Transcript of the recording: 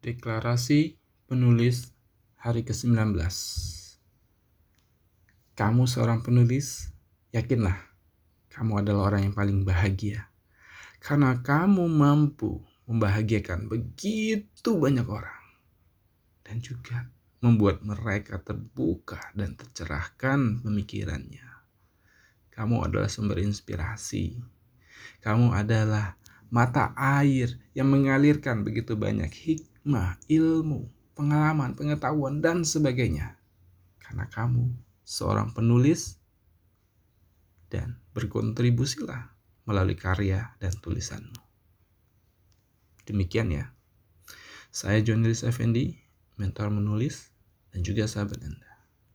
Deklarasi penulis hari ke-19 Kamu seorang penulis, yakinlah kamu adalah orang yang paling bahagia. Karena kamu mampu membahagiakan begitu banyak orang. Dan juga membuat mereka terbuka dan tercerahkan pemikirannya. Kamu adalah sumber inspirasi. Kamu adalah mata air yang mengalirkan begitu banyak hikmah, ilmu, pengalaman, pengetahuan, dan sebagainya. Karena kamu seorang penulis dan berkontribusilah melalui karya dan tulisanmu. Demikian ya. Saya John Effendi, mentor menulis dan juga sahabat Anda.